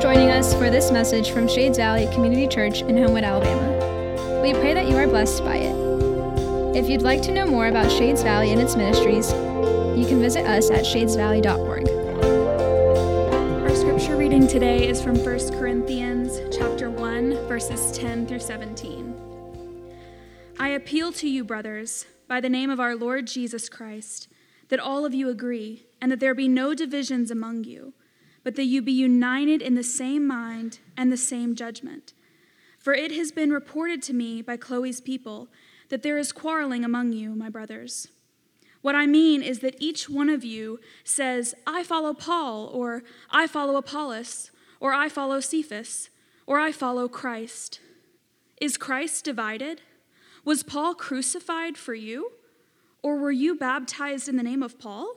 Joining us for this message from Shades Valley Community Church in Homewood, Alabama. We pray that you are blessed by it. If you'd like to know more about Shades Valley and its ministries, you can visit us at shadesvalley.org. Our scripture reading today is from 1 Corinthians chapter 1 verses 10 through 17. I appeal to you brothers by the name of our Lord Jesus Christ that all of you agree and that there be no divisions among you but that you be united in the same mind and the same judgment. For it has been reported to me by Chloe's people that there is quarreling among you, my brothers. What I mean is that each one of you says, I follow Paul, or I follow Apollos, or I follow Cephas, or I follow Christ. Is Christ divided? Was Paul crucified for you? Or were you baptized in the name of Paul?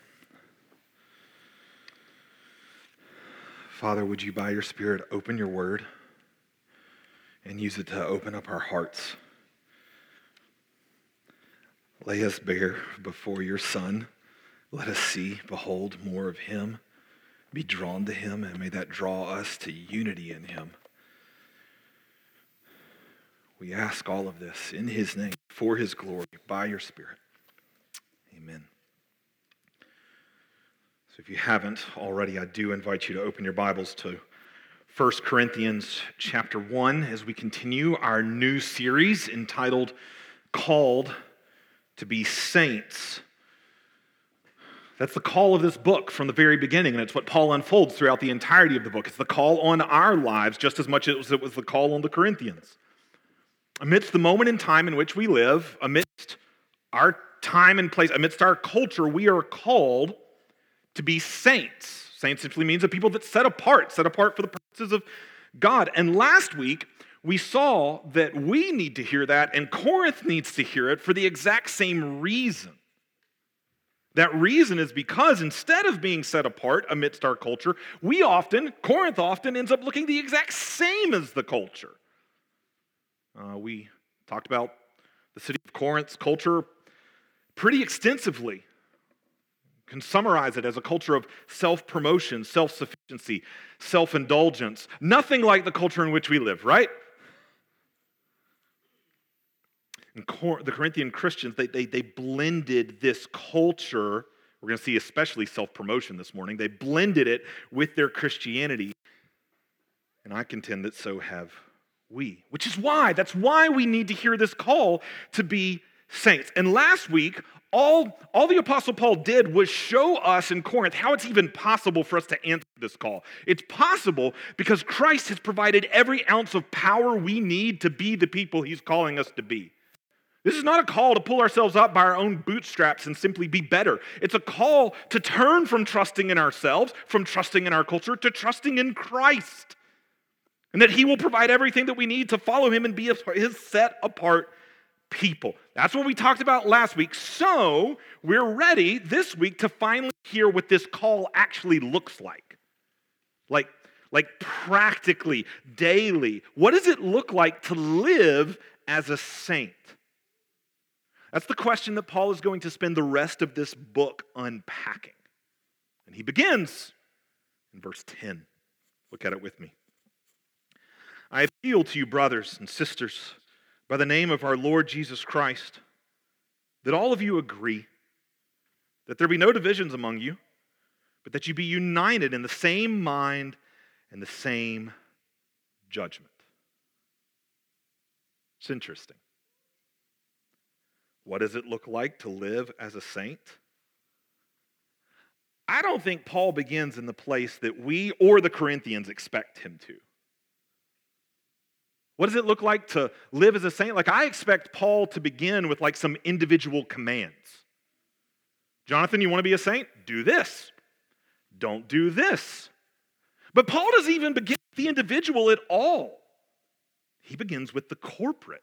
Father, would you, by your Spirit, open your word and use it to open up our hearts? Lay us bare before your Son. Let us see, behold, more of him, be drawn to him, and may that draw us to unity in him. We ask all of this in his name, for his glory, by your Spirit. Amen. So if you haven't already, I do invite you to open your Bibles to 1 Corinthians chapter 1 as we continue our new series entitled Called to be Saints. That's the call of this book from the very beginning, and it's what Paul unfolds throughout the entirety of the book. It's the call on our lives just as much as it was the call on the Corinthians. Amidst the moment in time in which we live, amidst our time and place, amidst our culture, we are called to be saints. Saints simply means a people that set apart, set apart for the purposes of God. And last week, we saw that we need to hear that, and Corinth needs to hear it for the exact same reason. That reason is because instead of being set apart amidst our culture, we often, Corinth often ends up looking the exact same as the culture. Uh, we talked about the city of Corinth's culture pretty extensively can summarize it as a culture of self promotion, self sufficiency, self indulgence. Nothing like the culture in which we live, right? And the Corinthian Christians, they, they, they blended this culture. We're going to see especially self promotion this morning. They blended it with their Christianity. And I contend that so have we, which is why, that's why we need to hear this call to be saints. And last week, all, all the Apostle Paul did was show us in Corinth how it's even possible for us to answer this call. It's possible because Christ has provided every ounce of power we need to be the people he's calling us to be. This is not a call to pull ourselves up by our own bootstraps and simply be better. It's a call to turn from trusting in ourselves, from trusting in our culture, to trusting in Christ. And that he will provide everything that we need to follow him and be his set apart people. That's what we talked about last week. So we're ready this week to finally hear what this call actually looks like. Like, like practically, daily. What does it look like to live as a saint? That's the question that Paul is going to spend the rest of this book unpacking. And he begins in verse 10. Look at it with me. I appeal to you, brothers and sisters by the name of our Lord Jesus Christ, that all of you agree, that there be no divisions among you, but that you be united in the same mind and the same judgment. It's interesting. What does it look like to live as a saint? I don't think Paul begins in the place that we or the Corinthians expect him to. What does it look like to live as a saint? Like, I expect Paul to begin with like some individual commands. Jonathan, you want to be a saint? Do this. Don't do this. But Paul doesn't even begin with the individual at all. He begins with the corporate.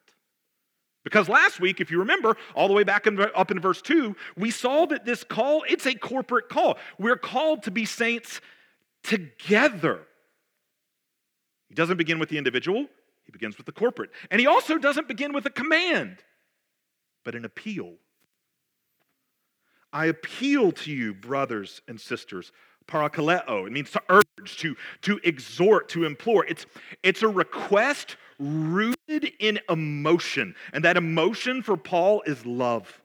Because last week, if you remember, all the way back in, up in verse 2, we saw that this call, it's a corporate call. We're called to be saints together. He doesn't begin with the individual, he begins with the corporate. And he also doesn't begin with a command, but an appeal. I appeal to you, brothers and sisters. Parakaleo, it means to urge, to, to exhort, to implore. It's, it's a request rooted in emotion. And that emotion for Paul is love.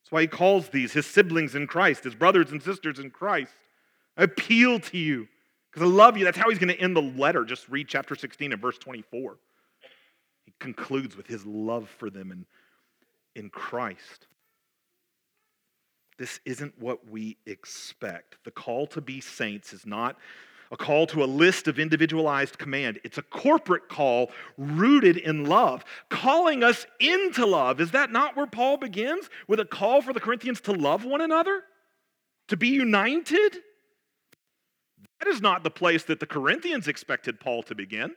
That's why he calls these his siblings in Christ, his brothers and sisters in Christ. I appeal to you because I love you. That's how he's going to end the letter. Just read chapter 16 and verse 24. He concludes with his love for them in, in Christ. This isn't what we expect. The call to be saints is not a call to a list of individualized command. It's a corporate call rooted in love, calling us into love. Is that not where Paul begins? With a call for the Corinthians to love one another? To be united? That is not the place that the Corinthians expected Paul to begin.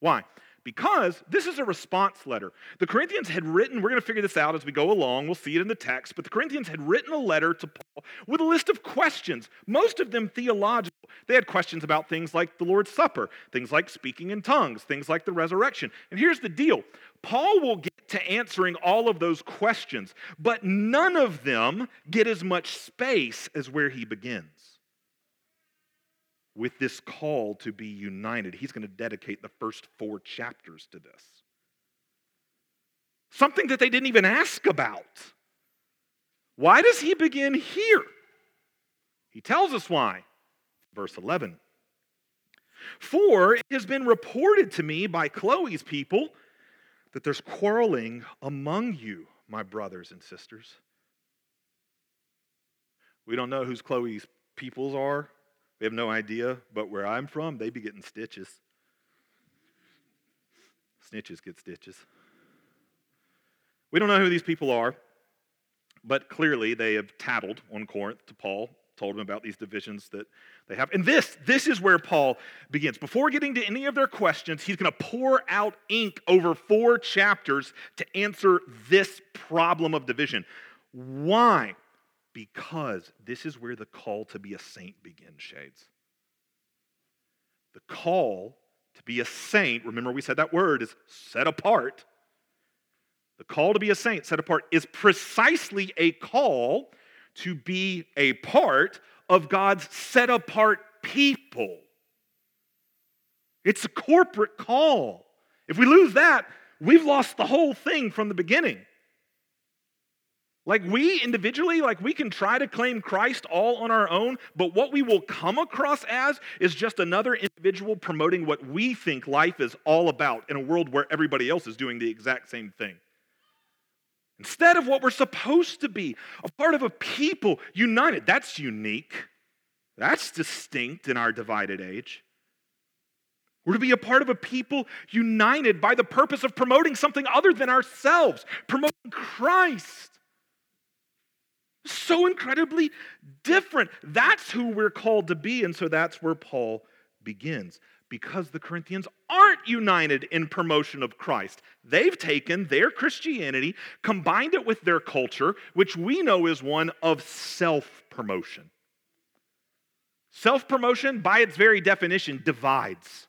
Why? because this is a response letter. The Corinthians had written, we're going to figure this out as we go along, we'll see it in the text, but the Corinthians had written a letter to Paul with a list of questions, most of them theological. They had questions about things like the Lord's Supper, things like speaking in tongues, things like the resurrection. And here's the deal Paul will get to answering all of those questions, but none of them get as much space as where he begins with this call to be united. He's going to dedicate the first four chapters to this. Something that they didn't even ask about. Why does he begin here? He tells us why. Verse 11. For it has been reported to me by Chloe's people that there's quarreling among you, my brothers and sisters. We don't know whose Chloe's peoples are. We have no idea, but where I'm from, they'd be getting stitches. Snitches get stitches. We don't know who these people are, but clearly they have tattled on Corinth to Paul, told him about these divisions that they have. And this, this is where Paul begins. Before getting to any of their questions, he's going to pour out ink over four chapters to answer this problem of division. Why? Because this is where the call to be a saint begins, Shades. The call to be a saint, remember we said that word is set apart. The call to be a saint, set apart, is precisely a call to be a part of God's set apart people. It's a corporate call. If we lose that, we've lost the whole thing from the beginning. Like we individually, like we can try to claim Christ all on our own, but what we will come across as is just another individual promoting what we think life is all about in a world where everybody else is doing the exact same thing. Instead of what we're supposed to be, a part of a people united. That's unique. That's distinct in our divided age. We're to be a part of a people united by the purpose of promoting something other than ourselves, promoting Christ. So incredibly different. That's who we're called to be. And so that's where Paul begins. Because the Corinthians aren't united in promotion of Christ. They've taken their Christianity, combined it with their culture, which we know is one of self promotion. Self promotion, by its very definition, divides.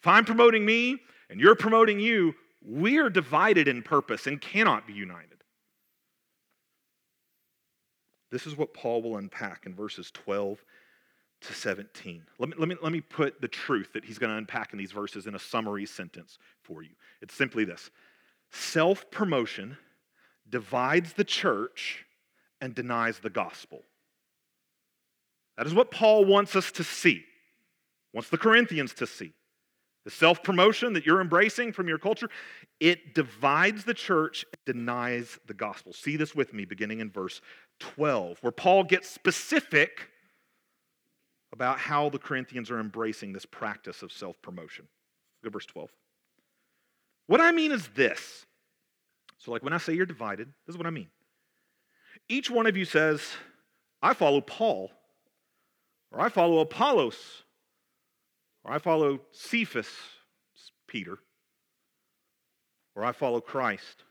If I'm promoting me and you're promoting you, we are divided in purpose and cannot be united. This is what Paul will unpack in verses 12 to 17. Let me, let me, let me put the truth that he's going to unpack in these verses in a summary sentence for you. It's simply this self promotion divides the church and denies the gospel. That is what Paul wants us to see, wants the Corinthians to see. The self promotion that you're embracing from your culture, it divides the church, denies the gospel. See this with me beginning in verse 12, where Paul gets specific about how the Corinthians are embracing this practice of self promotion. Go verse 12. What I mean is this. So, like when I say you're divided, this is what I mean. Each one of you says, I follow Paul, Or I follow Apollos. Or I follow Cephas, Peter. Or I follow Christ.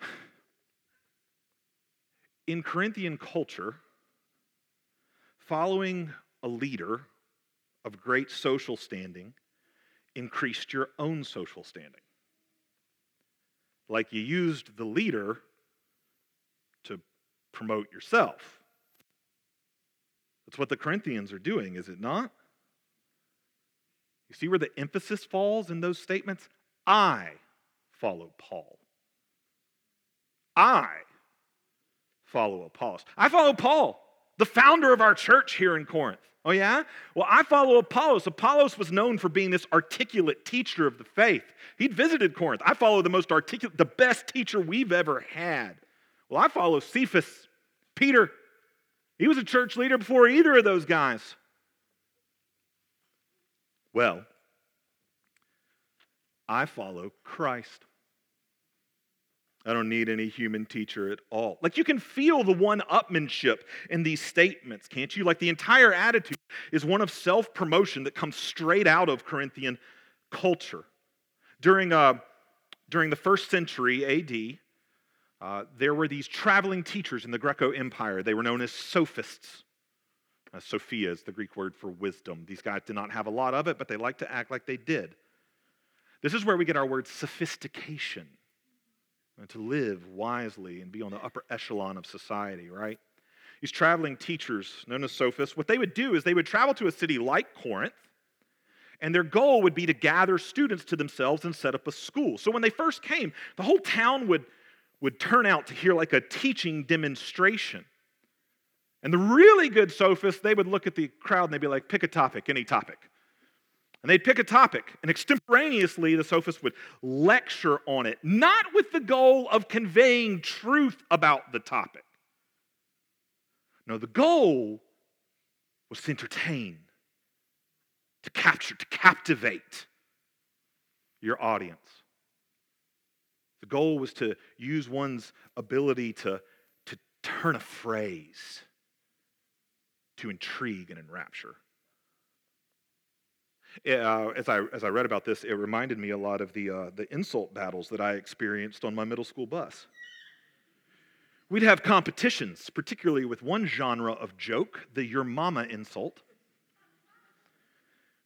In Corinthian culture, following a leader of great social standing increased your own social standing. Like you used the leader to promote yourself. That's what the Corinthians are doing, is it not? You see where the emphasis falls in those statements? I follow Paul. I follow Apollos. I follow Paul, the founder of our church here in Corinth. Oh, yeah? Well, I follow Apollos. Apollos was known for being this articulate teacher of the faith. He'd visited Corinth. I follow the most articulate, the best teacher we've ever had. Well, I follow Cephas, Peter. He was a church leader before either of those guys. Well, I follow Christ. I don't need any human teacher at all. Like you can feel the one upmanship in these statements, can't you? Like the entire attitude is one of self promotion that comes straight out of Corinthian culture. During, uh, during the first century AD, uh, there were these traveling teachers in the Greco Empire. They were known as sophists. Uh, Sophia is the Greek word for wisdom. These guys did not have a lot of it, but they liked to act like they did. This is where we get our word sophistication and to live wisely and be on the upper echelon of society, right? These traveling teachers, known as sophists, what they would do is they would travel to a city like Corinth, and their goal would be to gather students to themselves and set up a school. So when they first came, the whole town would, would turn out to hear like a teaching demonstration. And the really good sophists, they would look at the crowd and they'd be like, pick a topic, any topic. And they'd pick a topic, and extemporaneously, the sophist would lecture on it, not with the goal of conveying truth about the topic. No, the goal was to entertain, to capture, to captivate your audience. The goal was to use one's ability to, to turn a phrase to intrigue and enrapture. Uh, as, I, as I read about this, it reminded me a lot of the, uh, the insult battles that I experienced on my middle school bus. We'd have competitions, particularly with one genre of joke, the your mama insult.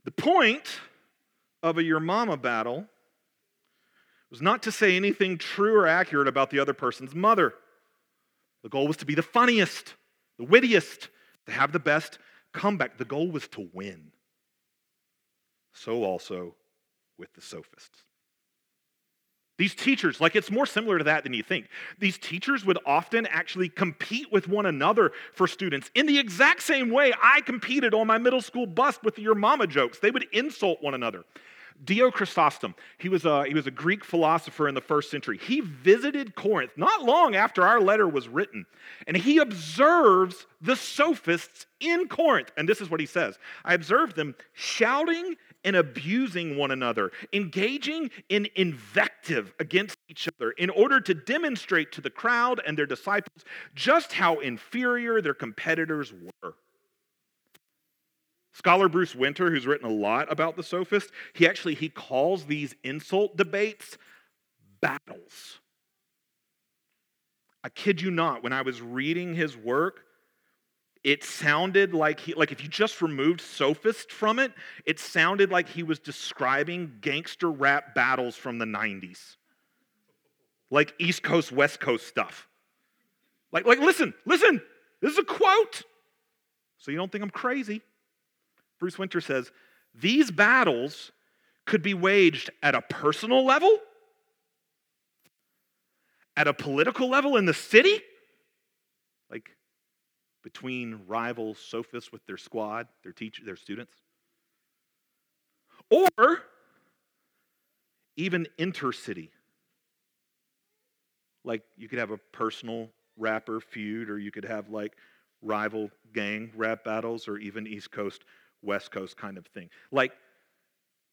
The point of a your mama battle was not to say anything true or accurate about the other person's mother. The goal was to be the funniest, the wittiest, to have the best comeback. The goal was to win so also with the sophists. These teachers, like it's more similar to that than you think. These teachers would often actually compete with one another for students in the exact same way I competed on my middle school bus with your mama jokes. They would insult one another. Dio Chrysostom, he was, a, he was a Greek philosopher in the first century. He visited Corinth not long after our letter was written, and he observes the sophists in Corinth. And this is what he says I observed them shouting and abusing one another, engaging in invective against each other in order to demonstrate to the crowd and their disciples just how inferior their competitors were. Scholar Bruce Winter, who's written a lot about the sophist, he actually he calls these insult debates battles. I kid you not, when I was reading his work, it sounded like he like if you just removed sophist from it, it sounded like he was describing gangster rap battles from the 90s. Like East Coast, West Coast stuff. Like, like listen, listen, this is a quote. So you don't think I'm crazy. Bruce Winter says, these battles could be waged at a personal level, at a political level in the city, like between rival sophists with their squad, their teacher, their students, or even intercity. Like you could have a personal rapper feud, or you could have like rival gang rap battles, or even East Coast West Coast kind of thing. Like,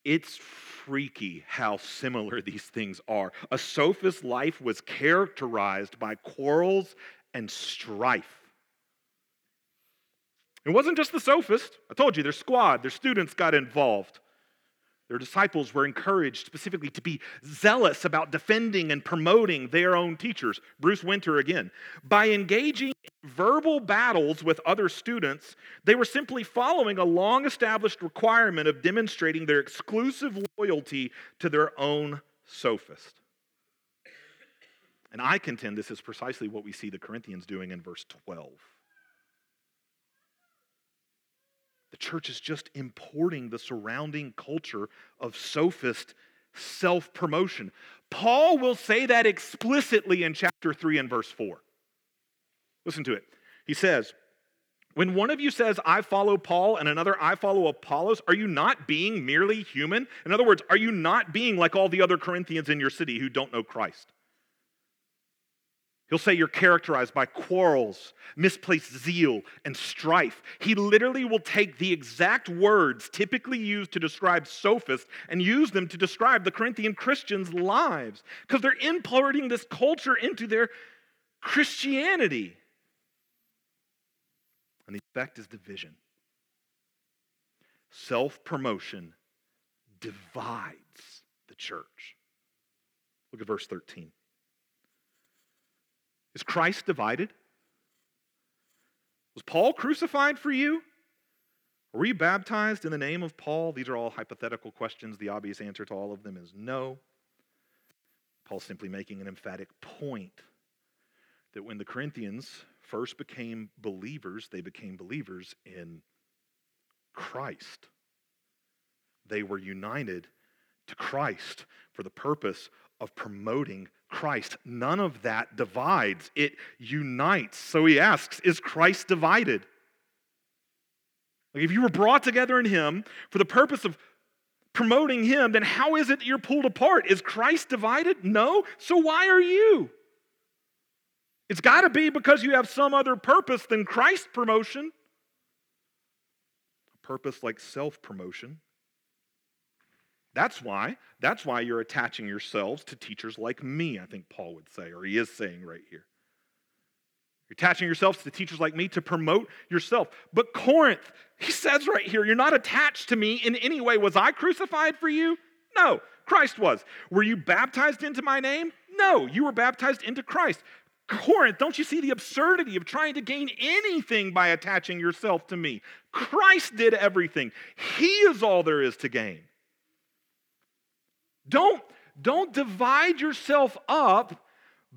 it's freaky how similar these things are. A sophist's life was characterized by quarrels and strife. It wasn't just the sophist. I told you, their squad, their students got involved. Their disciples were encouraged specifically to be zealous about defending and promoting their own teachers. Bruce Winter again. By engaging in verbal battles with other students, they were simply following a long established requirement of demonstrating their exclusive loyalty to their own sophist. And I contend this is precisely what we see the Corinthians doing in verse 12. The church is just importing the surrounding culture of sophist self promotion. Paul will say that explicitly in chapter 3 and verse 4. Listen to it. He says, When one of you says, I follow Paul, and another, I follow Apollos, are you not being merely human? In other words, are you not being like all the other Corinthians in your city who don't know Christ? He'll say you're characterized by quarrels, misplaced zeal, and strife. He literally will take the exact words typically used to describe sophists and use them to describe the Corinthian Christians' lives because they're importing this culture into their Christianity. And the effect is division. Self promotion divides the church. Look at verse 13. Is Christ divided? Was Paul crucified for you? Were you baptized in the name of Paul? These are all hypothetical questions. The obvious answer to all of them is no. Paul's simply making an emphatic point that when the Corinthians first became believers, they became believers in Christ. They were united to Christ for the purpose of promoting Christ. None of that divides, it unites. So he asks, Is Christ divided? Like if you were brought together in him for the purpose of promoting him, then how is it that you're pulled apart? Is Christ divided? No. So why are you? It's got to be because you have some other purpose than Christ promotion. A purpose like self promotion. That's why. That's why you're attaching yourselves to teachers like me, I think Paul would say, or he is saying right here. You're attaching yourselves to teachers like me to promote yourself. But Corinth, he says right here, you're not attached to me in any way. Was I crucified for you? No, Christ was. Were you baptized into my name? No, you were baptized into Christ. Corinth, don't you see the absurdity of trying to gain anything by attaching yourself to me? Christ did everything, He is all there is to gain. Don't, don't divide yourself up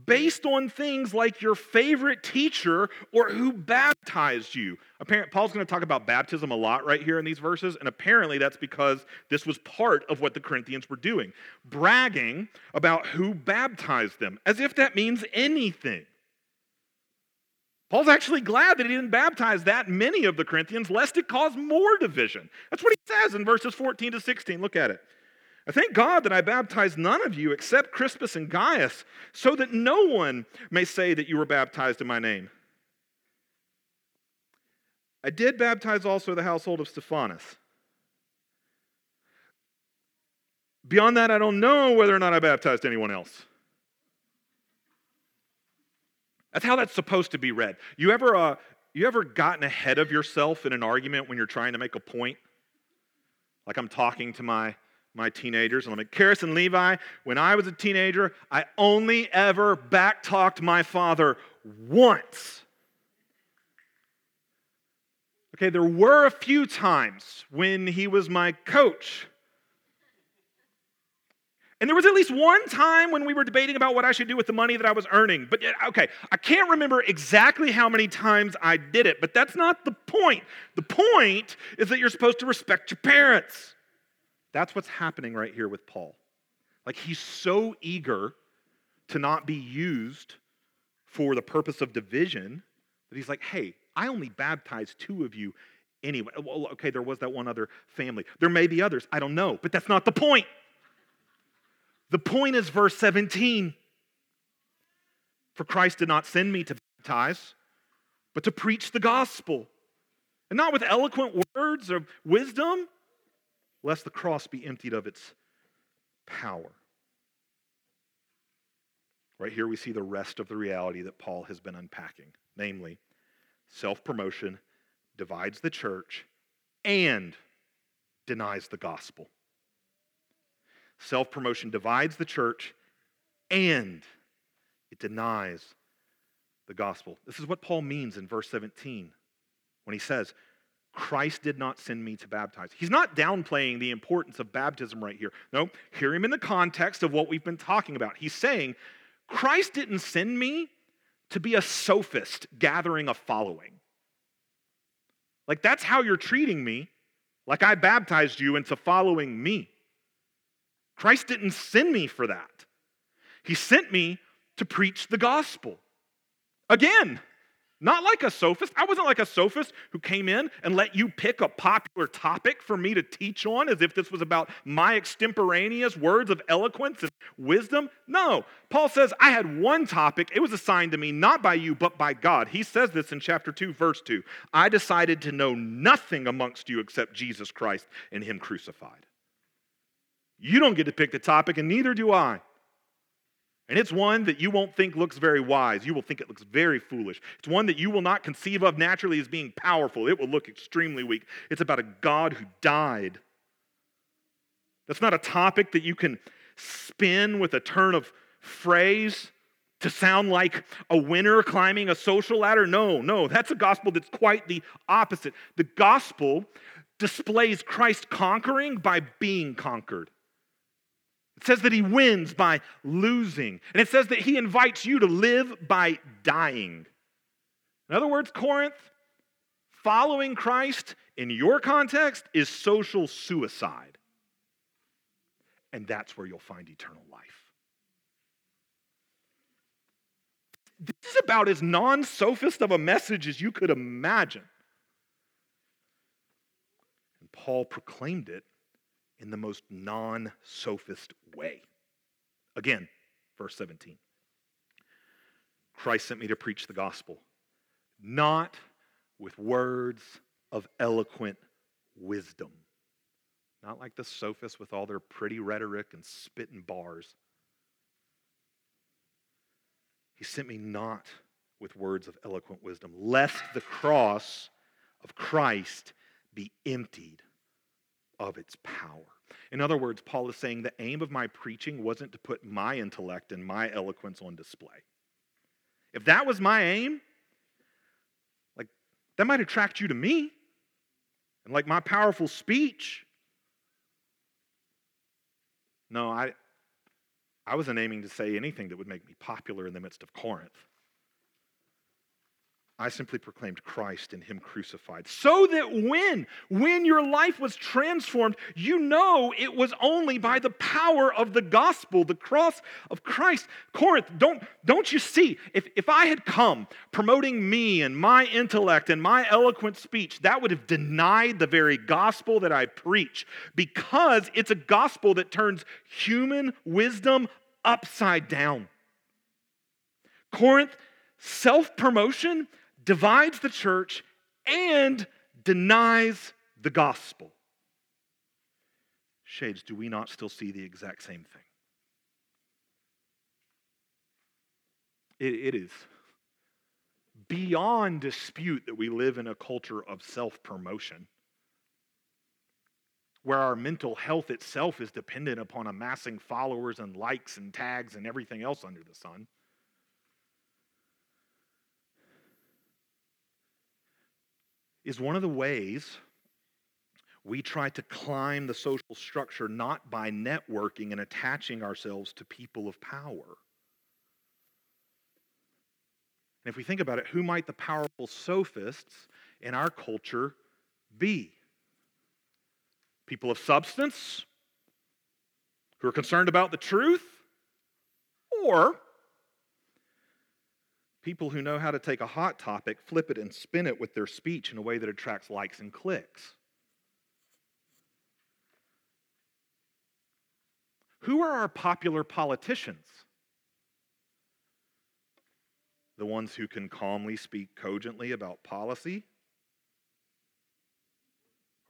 based on things like your favorite teacher or who baptized you. Apparently, Paul's going to talk about baptism a lot right here in these verses, and apparently that's because this was part of what the Corinthians were doing, bragging about who baptized them, as if that means anything. Paul's actually glad that he didn't baptize that many of the Corinthians, lest it cause more division. That's what he says in verses 14 to 16. Look at it. I thank God that I baptized none of you except Crispus and Gaius, so that no one may say that you were baptized in my name. I did baptize also the household of Stephanas. Beyond that, I don't know whether or not I baptized anyone else. That's how that's supposed to be read. You ever, uh, you ever gotten ahead of yourself in an argument when you're trying to make a point? Like I'm talking to my my teenagers. And I'm like, Karis and Levi, when I was a teenager, I only ever backtalked my father once. Okay, there were a few times when he was my coach. And there was at least one time when we were debating about what I should do with the money that I was earning. But uh, okay, I can't remember exactly how many times I did it, but that's not the point. The point is that you're supposed to respect your parents. That's what's happening right here with Paul. Like he's so eager to not be used for the purpose of division that he's like, hey, I only baptized two of you anyway. Well, okay, there was that one other family. There may be others. I don't know, but that's not the point. The point is verse 17. For Christ did not send me to baptize, but to preach the gospel. And not with eloquent words of wisdom, lest the cross be emptied of its power. Right here, we see the rest of the reality that Paul has been unpacking namely, self promotion divides the church and denies the gospel. Self promotion divides the church and it denies the gospel. This is what Paul means in verse 17 when he says, Christ did not send me to baptize. He's not downplaying the importance of baptism right here. No, hear him in the context of what we've been talking about. He's saying, Christ didn't send me to be a sophist gathering a following. Like, that's how you're treating me, like I baptized you into following me. Christ didn't send me for that. He sent me to preach the gospel. Again, not like a sophist. I wasn't like a sophist who came in and let you pick a popular topic for me to teach on as if this was about my extemporaneous words of eloquence and wisdom. No. Paul says, I had one topic. It was assigned to me not by you, but by God. He says this in chapter 2, verse 2. I decided to know nothing amongst you except Jesus Christ and Him crucified. You don't get to pick the topic, and neither do I. And it's one that you won't think looks very wise. You will think it looks very foolish. It's one that you will not conceive of naturally as being powerful. It will look extremely weak. It's about a God who died. That's not a topic that you can spin with a turn of phrase to sound like a winner climbing a social ladder. No, no, that's a gospel that's quite the opposite. The gospel displays Christ conquering by being conquered. It says that he wins by losing. And it says that he invites you to live by dying. In other words, Corinth, following Christ in your context is social suicide. And that's where you'll find eternal life. This is about as non sophist of a message as you could imagine. And Paul proclaimed it in the most non sophist way. Again, verse 17 Christ sent me to preach the gospel, not with words of eloquent wisdom. Not like the sophists with all their pretty rhetoric and spitting bars. He sent me not with words of eloquent wisdom, lest the cross of Christ be emptied of its power. In other words, Paul is saying the aim of my preaching wasn't to put my intellect and my eloquence on display. If that was my aim, like that might attract you to me and like my powerful speech. No, I I wasn't aiming to say anything that would make me popular in the midst of Corinth. I simply proclaimed Christ and Him crucified. So that when, when your life was transformed, you know it was only by the power of the gospel, the cross of Christ. Corinth, don't, don't you see? If, if I had come promoting me and my intellect and my eloquent speech, that would have denied the very gospel that I preach because it's a gospel that turns human wisdom upside down. Corinth, self promotion divides the church and denies the gospel. Shades, do we not still see the exact same thing? it, it is beyond dispute that we live in a culture of self promotion where our mental health itself is dependent upon amassing followers and likes and tags and everything else under the sun. Is one of the ways we try to climb the social structure not by networking and attaching ourselves to people of power. And if we think about it, who might the powerful sophists in our culture be? People of substance who are concerned about the truth? Or People who know how to take a hot topic, flip it, and spin it with their speech in a way that attracts likes and clicks. Who are our popular politicians? The ones who can calmly speak cogently about policy?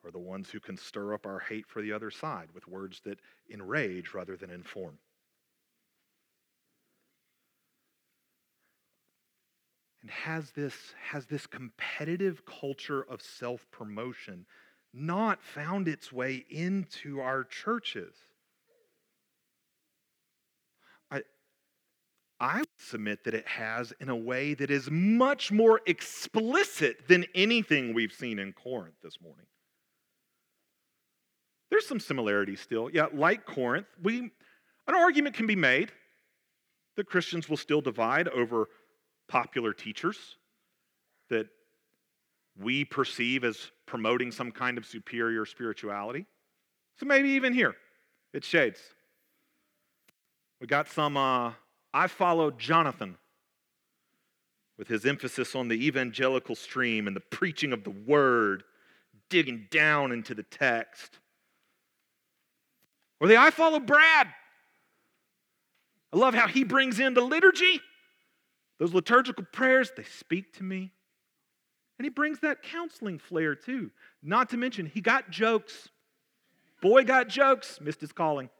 Or the ones who can stir up our hate for the other side with words that enrage rather than inform? And has this, has this competitive culture of self promotion not found its way into our churches? I, I submit that it has in a way that is much more explicit than anything we've seen in Corinth this morning. There's some similarities still. Yeah, like Corinth, we, an argument can be made that Christians will still divide over popular teachers that we perceive as promoting some kind of superior spirituality. So maybe even here, it's shades. We got some, uh, I followed Jonathan with his emphasis on the evangelical stream and the preaching of the word, digging down into the text. Or the I follow Brad. I love how he brings in the liturgy, those liturgical prayers, they speak to me. And he brings that counseling flair too. Not to mention, he got jokes. Boy got jokes, missed his calling.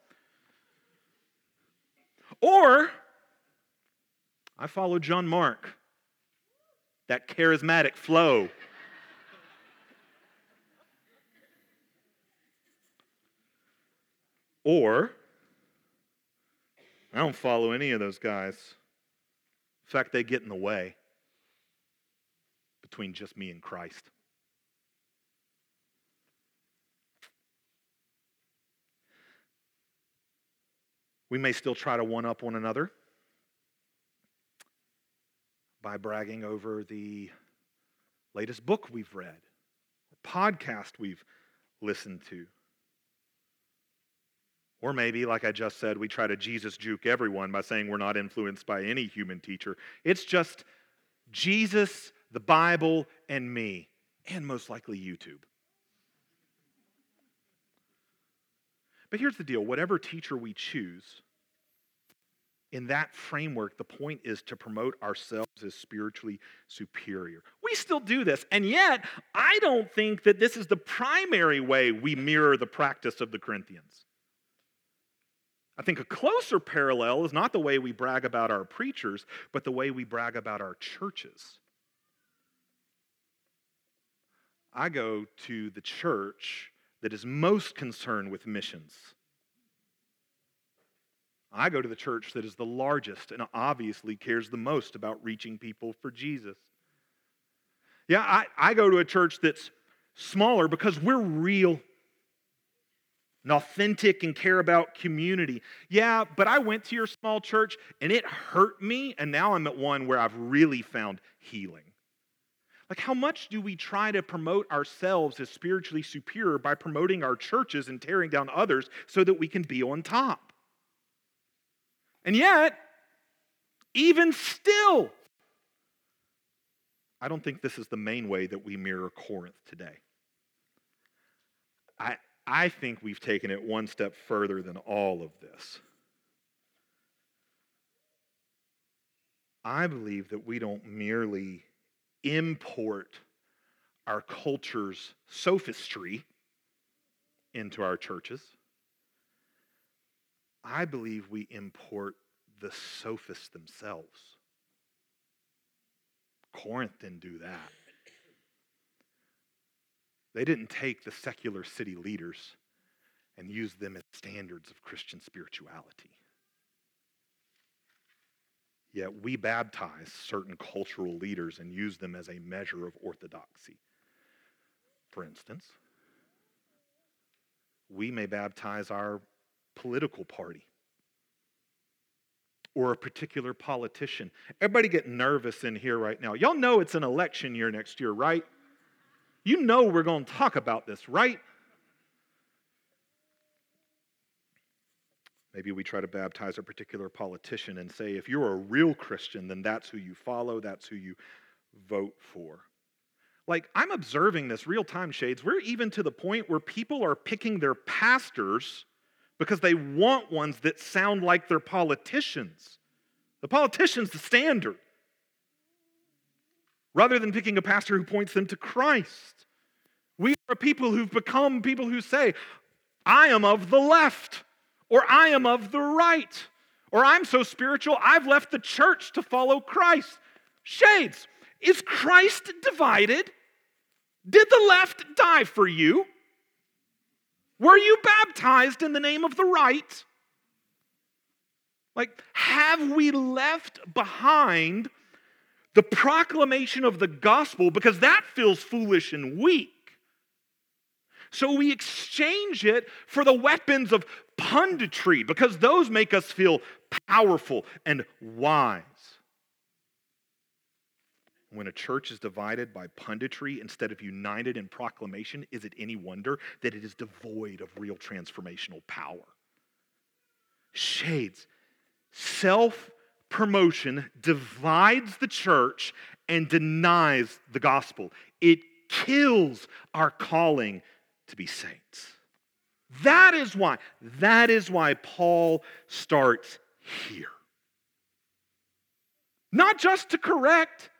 Or, I follow John Mark, that charismatic flow. Or, I don't follow any of those guys. In fact, they get in the way between just me and Christ. We may still try to one up one another by bragging over the latest book we've read, or podcast we've listened to. Or maybe, like I just said, we try to Jesus juke everyone by saying we're not influenced by any human teacher. It's just Jesus, the Bible, and me, and most likely YouTube. But here's the deal whatever teacher we choose, in that framework, the point is to promote ourselves as spiritually superior. We still do this, and yet I don't think that this is the primary way we mirror the practice of the Corinthians. I think a closer parallel is not the way we brag about our preachers, but the way we brag about our churches. I go to the church that is most concerned with missions. I go to the church that is the largest and obviously cares the most about reaching people for Jesus. Yeah, I, I go to a church that's smaller because we're real and authentic and care about community. Yeah, but I went to your small church and it hurt me, and now I'm at one where I've really found healing. Like, how much do we try to promote ourselves as spiritually superior by promoting our churches and tearing down others so that we can be on top? And yet, even still, I don't think this is the main way that we mirror Corinth today. I, I think we've taken it one step further than all of this. I believe that we don't merely import our culture's sophistry into our churches. I believe we import the sophists themselves. Corinth didn't do that. They didn't take the secular city leaders and use them as standards of Christian spirituality. Yet we baptize certain cultural leaders and use them as a measure of orthodoxy. For instance, we may baptize our political party or a particular politician. Everybody get nervous in here right now. Y'all know it's an election year next year, right? You know we're going to talk about this, right? Maybe we try to baptize a particular politician and say, if you're a real Christian, then that's who you follow, that's who you vote for. Like, I'm observing this real time, Shades. We're even to the point where people are picking their pastors because they want ones that sound like their politicians. The politician's the standard rather than picking a pastor who points them to Christ. We are people who've become people who say, I am of the left, or I am of the right, or I'm so spiritual, I've left the church to follow Christ. Shades, is Christ divided? Did the left die for you? Were you baptized in the name of the right? Like, have we left behind the proclamation of the gospel because that feels foolish and weak? So we exchange it for the weapons of punditry because those make us feel powerful and wise. When a church is divided by punditry instead of united in proclamation, is it any wonder that it is devoid of real transformational power? Shades, self promotion divides the church and denies the gospel. It kills our calling to be saints. That is why, that is why Paul starts here. Not just to correct,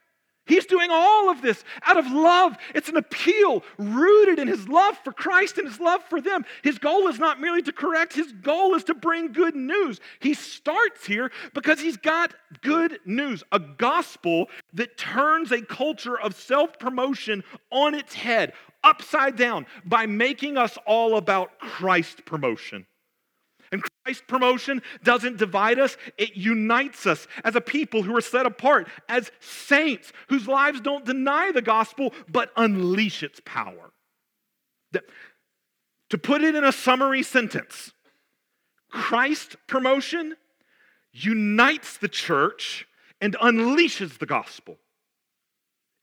He's doing all of this out of love. It's an appeal rooted in his love for Christ and his love for them. His goal is not merely to correct, his goal is to bring good news. He starts here because he's got good news a gospel that turns a culture of self promotion on its head, upside down, by making us all about Christ promotion. And Christ's promotion doesn't divide us, it unites us as a people who are set apart, as saints whose lives don't deny the gospel but unleash its power. To put it in a summary sentence, Christ's promotion unites the church and unleashes the gospel.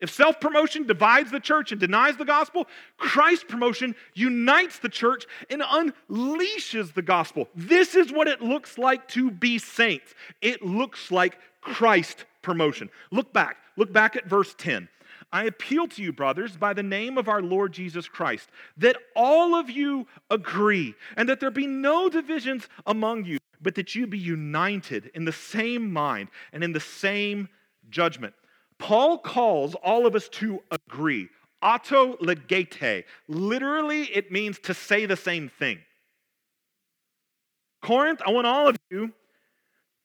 If self promotion divides the church and denies the gospel, Christ promotion unites the church and unleashes the gospel. This is what it looks like to be saints. It looks like Christ promotion. Look back. Look back at verse 10. I appeal to you, brothers, by the name of our Lord Jesus Christ, that all of you agree and that there be no divisions among you, but that you be united in the same mind and in the same judgment. Paul calls all of us to agree. Auto legete. Literally, it means to say the same thing. Corinth, I want all of you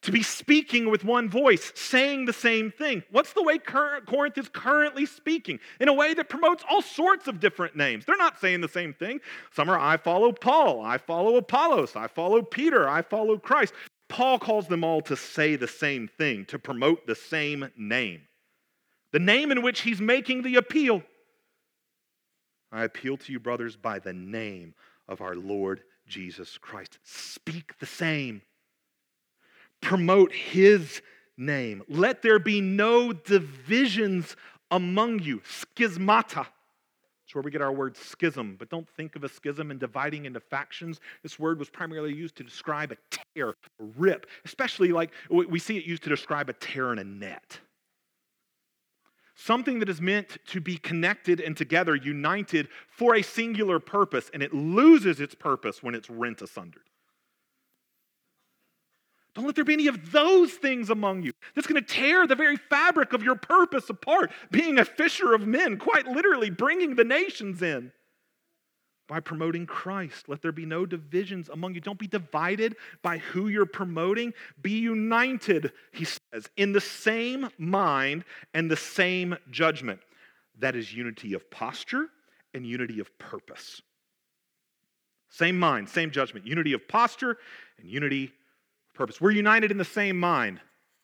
to be speaking with one voice, saying the same thing. What's the way Corinth is currently speaking? In a way that promotes all sorts of different names. They're not saying the same thing. Some are, I follow Paul, I follow Apollos, I follow Peter, I follow Christ. Paul calls them all to say the same thing, to promote the same name the name in which he's making the appeal. I appeal to you, brothers, by the name of our Lord Jesus Christ. Speak the same. Promote his name. Let there be no divisions among you. Schismata. It's where we get our word schism. But don't think of a schism and dividing into factions. This word was primarily used to describe a tear, a rip, especially like we see it used to describe a tear in a net something that is meant to be connected and together, united for a singular purpose, and it loses its purpose when it's rent asunder. Don't let there be any of those things among you. That's going to tear the very fabric of your purpose apart, being a fisher of men, quite literally bringing the nations in by promoting Christ. Let there be no divisions among you. Don't be divided by who you're promoting. Be united, he says, in the same mind and the same judgment. That is unity of posture and unity of purpose. Same mind, same judgment, unity of posture and unity of purpose. We're united in the same mind,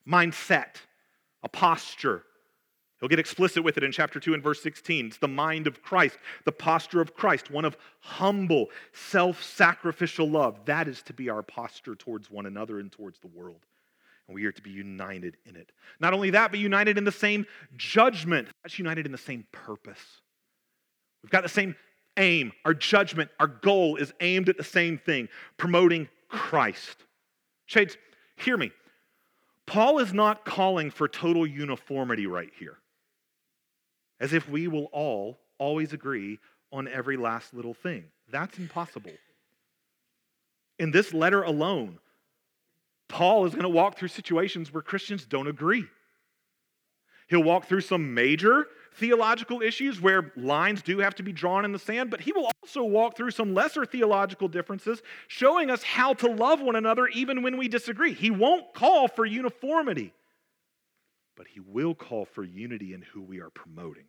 mindset, a posture, He'll get explicit with it in chapter 2 and verse 16. It's the mind of Christ, the posture of Christ, one of humble, self sacrificial love. That is to be our posture towards one another and towards the world. And we are to be united in it. Not only that, but united in the same judgment. That's united in the same purpose. We've got the same aim. Our judgment, our goal is aimed at the same thing promoting Christ. Shades, hear me. Paul is not calling for total uniformity right here as if we will all always agree on every last little thing. That's impossible. In this letter alone, Paul is going to walk through situations where Christians don't agree. He'll walk through some major theological issues where lines do have to be drawn in the sand, but he will also walk through some lesser theological differences, showing us how to love one another even when we disagree. He won't call for uniformity. but he will call for unity in who we are promoting.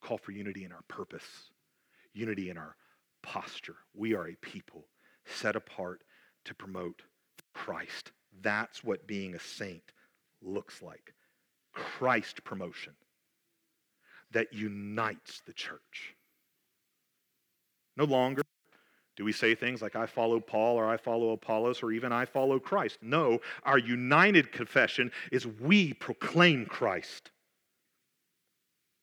He'll call for unity in our purpose, unity in our posture. We are a people set apart to promote Christ. That's what being a saint looks like. Christ promotion that unites the church. No longer do we say things like, I follow Paul or I follow Apollos or even I follow Christ? No, our united confession is we proclaim Christ.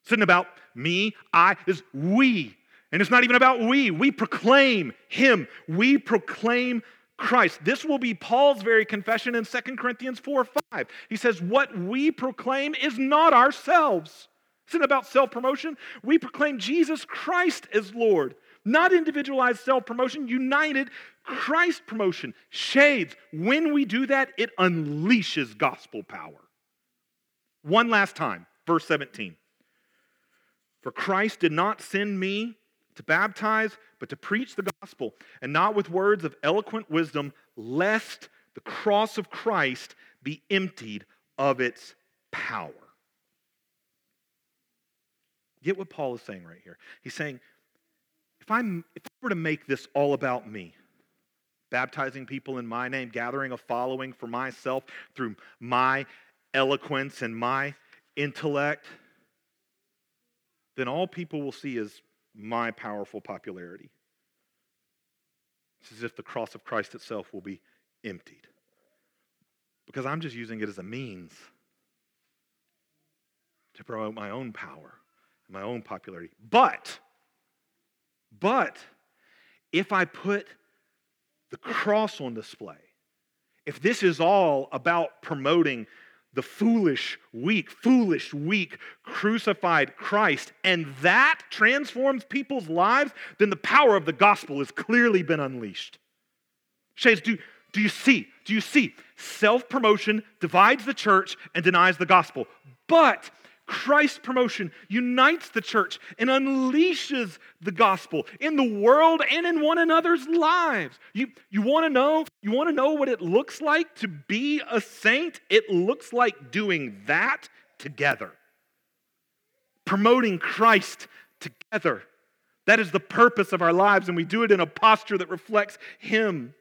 It's not about me, I, is we. And it's not even about we. We proclaim Him. We proclaim Christ. This will be Paul's very confession in 2 Corinthians 4 5. He says, What we proclaim is not ourselves. It's not about self promotion. We proclaim Jesus Christ as Lord not individualized self promotion, united Christ promotion. Shades. When we do that, it unleashes gospel power. One last time, verse 17. For Christ did not send me to baptize, but to preach the gospel, and not with words of eloquent wisdom, lest the cross of Christ be emptied of its power. Get what Paul is saying right here. He's saying, if, I'm, if I were to make this all about me, baptizing people in my name, gathering a following for myself through my eloquence and my intellect, then all people will see is my powerful popularity. It's as if the cross of Christ itself will be emptied. Because I'm just using it as a means to promote my own power and my own popularity. But but if I put the cross on display, if this is all about promoting the foolish, weak, foolish, weak, crucified Christ, and that transforms people's lives, then the power of the gospel has clearly been unleashed. Shades, do, do you see? Do you see? Self promotion divides the church and denies the gospel. But Christ's promotion unites the church and unleashes the gospel in the world and in one another's lives. You, you want to know? You want to know what it looks like to be a saint? It looks like doing that together. Promoting Christ together. That is the purpose of our lives, and we do it in a posture that reflects Him.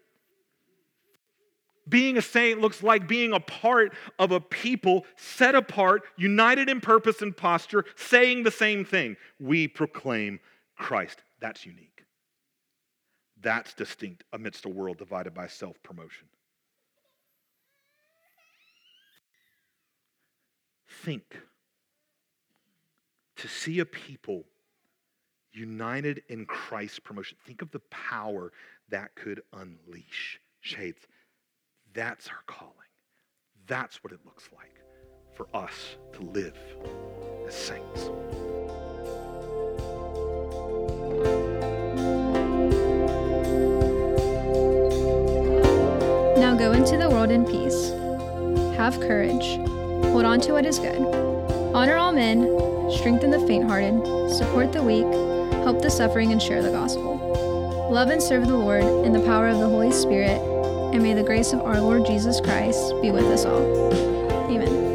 Being a saint looks like being a part of a people set apart, united in purpose and posture, saying the same thing. We proclaim Christ. That's unique. That's distinct amidst a world divided by self promotion. Think to see a people united in Christ's promotion. Think of the power that could unleash. Shades. That's our calling. That's what it looks like for us to live as saints. Now go into the world in peace. Have courage. Hold on to what is good. Honor all men. Strengthen the faint hearted. Support the weak. Help the suffering and share the gospel. Love and serve the Lord in the power of the Holy Spirit and may the grace of our Lord Jesus Christ be with us all. Amen.